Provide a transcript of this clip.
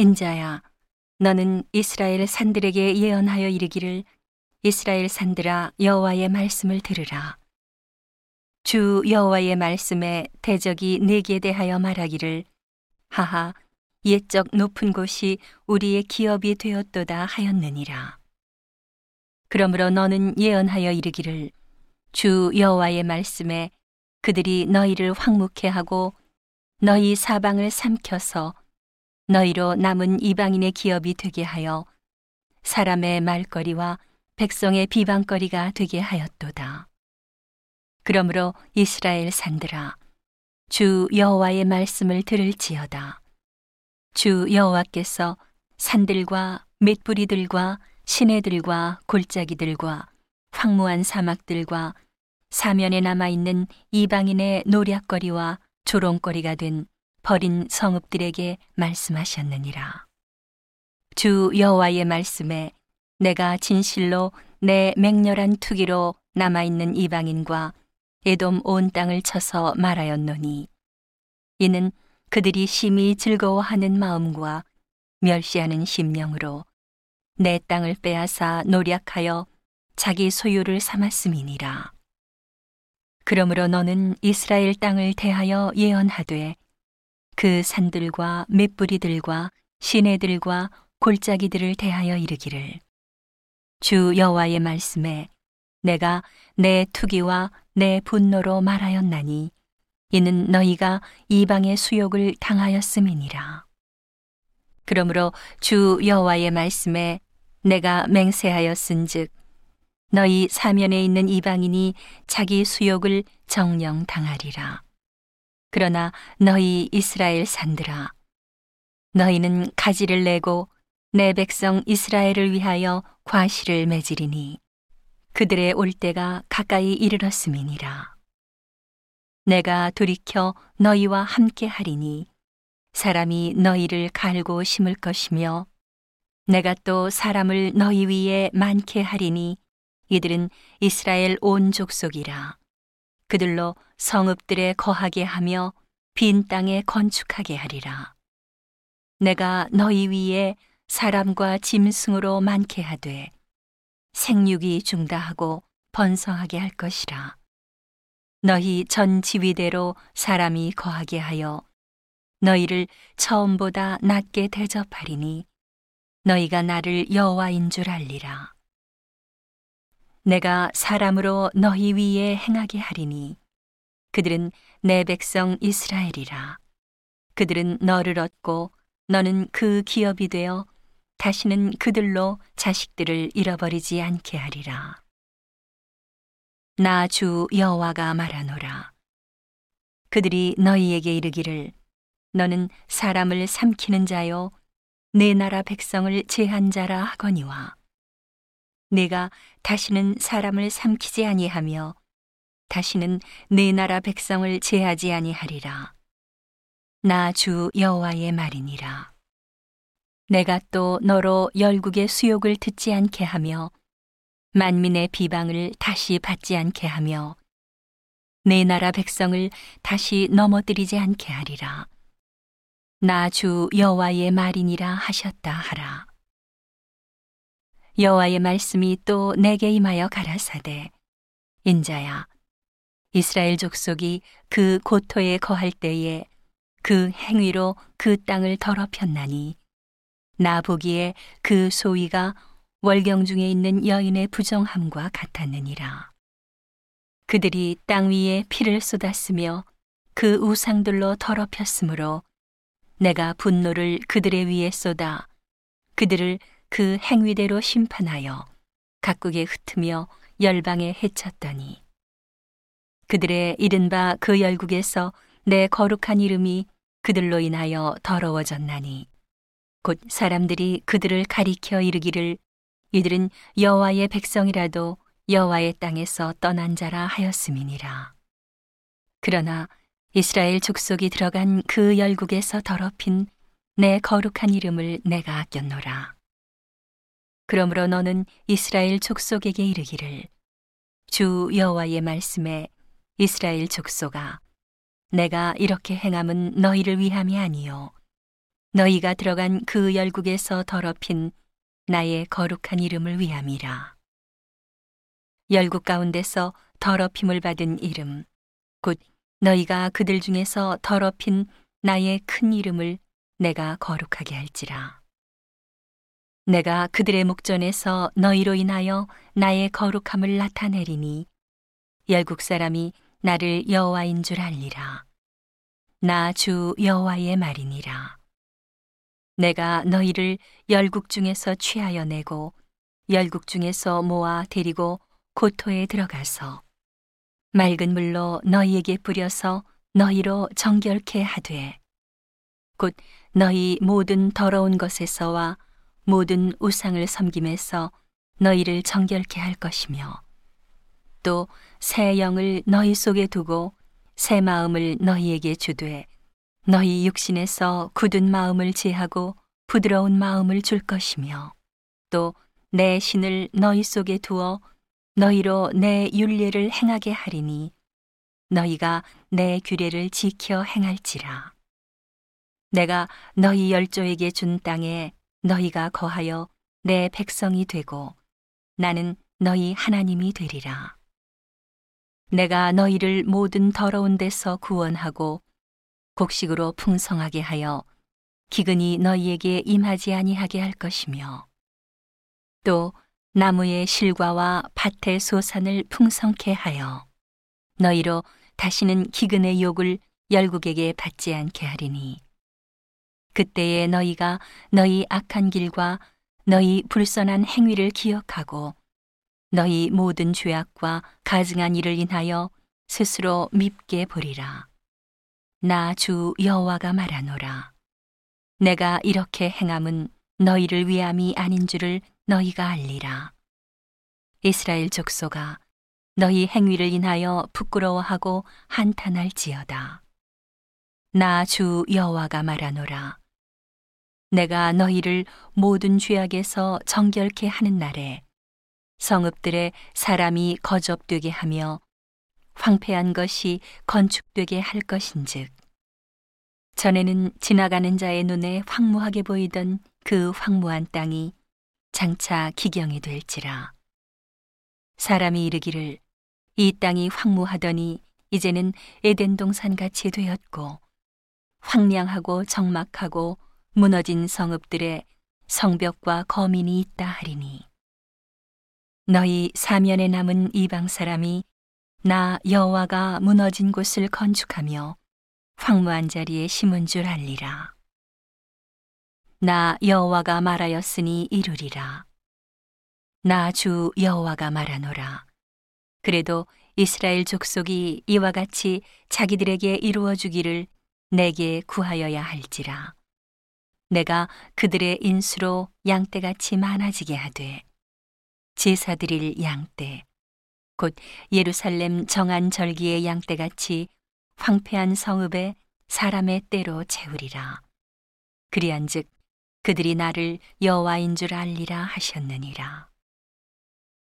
인자야, 너는 이스라엘 산들에게 예언하여 이르기를 이스라엘 산들아 여호와의 말씀을 들으라. 주 여호와의 말씀에 대적이 내게 대하여 말하기를 하하 옛적 높은 곳이 우리의 기업이 되었도다 하였느니라. 그러므로 너는 예언하여 이르기를 주 여호와의 말씀에 그들이 너희를 황묵해 하고 너희 사방을 삼켜서 너희로 남은 이방인의 기업이 되게 하여 사람의 말거리와 백성의 비방거리가 되게 하였도다. 그러므로 이스라엘 산들아 주 여호와의 말씀을 들을지어다. 주 여호와께서 산들과 맷뿌리들과 시내들과 골짜기들과 황무한 사막들과 사면에 남아 있는 이방인의 노략거리와 조롱거리가 된 버린 성읍들에게 말씀하셨느니라. 주 여호와의 말씀에 내가 진실로 내 맹렬한 투기로 남아 있는 이방인과 에돔 온 땅을 쳐서 말하였노니 이는 그들이 심히 즐거워하는 마음과 멸시하는 심령으로 내 땅을 빼앗아 노략하여 자기 소유를 삼았음이니라. 그러므로 너는 이스라엘 땅을 대하여 예언하되 그 산들과 맷뿌리들과 시내들과 골짜기들을 대하여 이르기를 주 여호와의 말씀에 내가 내 투기와 내 분노로 말하였나니 이는 너희가 이방의 수욕을 당하였음이니라. 그러므로 주 여호와의 말씀에 내가 맹세하였은즉 너희 사면에 있는 이방인이 자기 수욕을 정령 당하리라. 그러나 너희 이스라엘 산들아 너희는 가지를 내고 내 백성 이스라엘을 위하여 과실을 맺으리니 그들의 올 때가 가까이 이르렀음이니라. 내가 돌이켜 너희와 함께 하리니 사람이 너희를 갈고 심을 것이며 내가 또 사람을 너희 위에 많게 하리니 이들은 이스라엘 온 족속이라. 그들로 성읍들에 거하게 하며 빈 땅에 건축하게 하리라. 내가 너희 위에 사람과 짐승으로 많게 하되 생육이 중다하고 번성하게 할 것이라. 너희 전 지위대로 사람이 거하게 하여 너희를 처음보다 낮게 대접하리니 너희가 나를 여호와인 줄 알리라. 내가 사람으로 너희 위에 행하게 하리니 그들은 내 백성 이스라엘이라. 그들은 너를 얻고 너는 그 기업이 되어 다시는 그들로 자식들을 잃어버리지 않게 하리라. 나 주 여호와가 말하노라. 그들이 너희에게 이르기를 너는 사람을 삼키는 자요 내 나라 백성을 제한 자라 하거니와 내가 다시는 사람을 삼키지 아니하며 다시는 내 나라 백성을 제하지 아니하리라. 나 주 여호와의 말이니라. 내가 또 너로 열국의 수욕을 듣지 않게 하며 만민의 비방을 다시 받지 않게 하며 내 나라 백성을 다시 넘어뜨리지 않게 하리라. 나 주 여호와의 말이니라 하셨다 하라. 여호와의 말씀이 또 내게 임하여 가라사대. 인자야 이스라엘 족속이 그 고토에 거할 때에 그 행위로 그 땅을 더럽혔나니 나 보기에 그 소위가 월경 중에 있는 여인의 부정함과 같았느니라. 그들이 땅 위에 피를 쏟았으며 그 우상들로 더럽혔으므로 내가 분노를 그들의 위에 쏟아 그들을 그 행위대로 심판하여 각국에 흩으며 열방에 해쳤더니 그들의 이른바 그 열국에서 내 거룩한 이름이 그들로 인하여 더러워졌나니 곧 사람들이 그들을 가리켜 이르기를 이들은 여호와의 백성이라도 여호와의 땅에서 떠난 자라 하였음이니라 그러나 이스라엘 족속이 들어간 그 열국에서 더럽힌 내 거룩한 이름을 내가 아꼈노라. 그러므로 너는 이스라엘 족속에게 이르기를 주 여호와의 말씀에 이스라엘 족속아 내가 이렇게 행함은 너희를 위함이 아니요 너희가 들어간 그 열국에서 더럽힌 나의 거룩한 이름을 위함이라. 열국 가운데서 더럽힘을 받은 이름, 곧 너희가 그들 중에서 더럽힌 나의 큰 이름을 내가 거룩하게 할지라. 내가 그들의 목전에서 너희로 인하여 나의 거룩함을 나타내리니 열국 사람이 나를 여호와인 줄 알리라. 나 주 여호와의 말이니라. 내가 너희를 열국 중에서 취하여 내고 열국 중에서 모아 데리고 고토에 들어가서 맑은 물로 너희에게 뿌려서 너희로 정결케 하되 곧 너희 모든 더러운 것에서와 모든 우상을 섬김에서 너희를 정결케 할 것이며 또 새 영을 너희 속에 두고 새 마음을 너희에게 주되 너희 육신에서 굳은 마음을 제하고 부드러운 마음을 줄 것이며 또 내 신을 너희 속에 두어 너희로 내 윤례를 행하게 하리니 너희가 내 규례를 지켜 행할지라. 내가 너희 열조에게 준 땅에 너희가 거하여 내 백성이 되고 나는 너희 하나님이 되리라. 내가 너희를 모든 더러운 데서 구원하고 곡식으로 풍성하게 하여 기근이 너희에게 임하지 아니하게 할 것이며 또 나무의 실과와 밭의 소산을 풍성케 하여 너희로 다시는 기근의 욕을 열국에게 받지 않게 하리니 그때에 너희가 너희 악한 길과 너희 불선한 행위를 기억하고 너희 모든 죄악과 가증한 일을 인하여 스스로 밉게 보리라. 나 주 여호와가 말하노라. 내가 이렇게 행함은 너희를 위함이 아닌 줄을 너희가 알리라. 이스라엘 족속아, 너희 행위를 인하여 부끄러워하고 한탄할지어다. 나 주 여호와가 말하노라. 내가 너희를 모든 죄악에서 정결케 하는 날에 성읍들의 사람이 거접되게 하며 황폐한 것이 건축되게 할 것인즉 전에는 지나가는 자의 눈에 황무하게 보이던 그 황무한 땅이 장차 기경이 될지라. 사람이 이르기를 이 땅이 황무하더니 이제는 에덴 동산 같이 되었고 황량하고 적막하고 무너진 성읍들의 성벽과 거민이 있다 하리니 너희 사면에 남은 이방 사람이 나 여호와가 무너진 곳을 건축하며 황무한 자리에 심은 줄 알리라. 나 여호와가 말하였으니 이루리라. 나 주 여호와가 말하노라. 그래도 이스라엘 족속이 이와 같이 자기들에게 이루어 주기를 내게 구하여야 할지라. 내가 그들의 인수로 양떼같이 많아지게 하되 제사드릴 양떼 곧 예루살렘 정한 절기의 양떼같이 황폐한 성읍에 사람의 때로 채우리라. 그리한즉 그들이 나를 여호와인 줄 알리라 하셨느니라.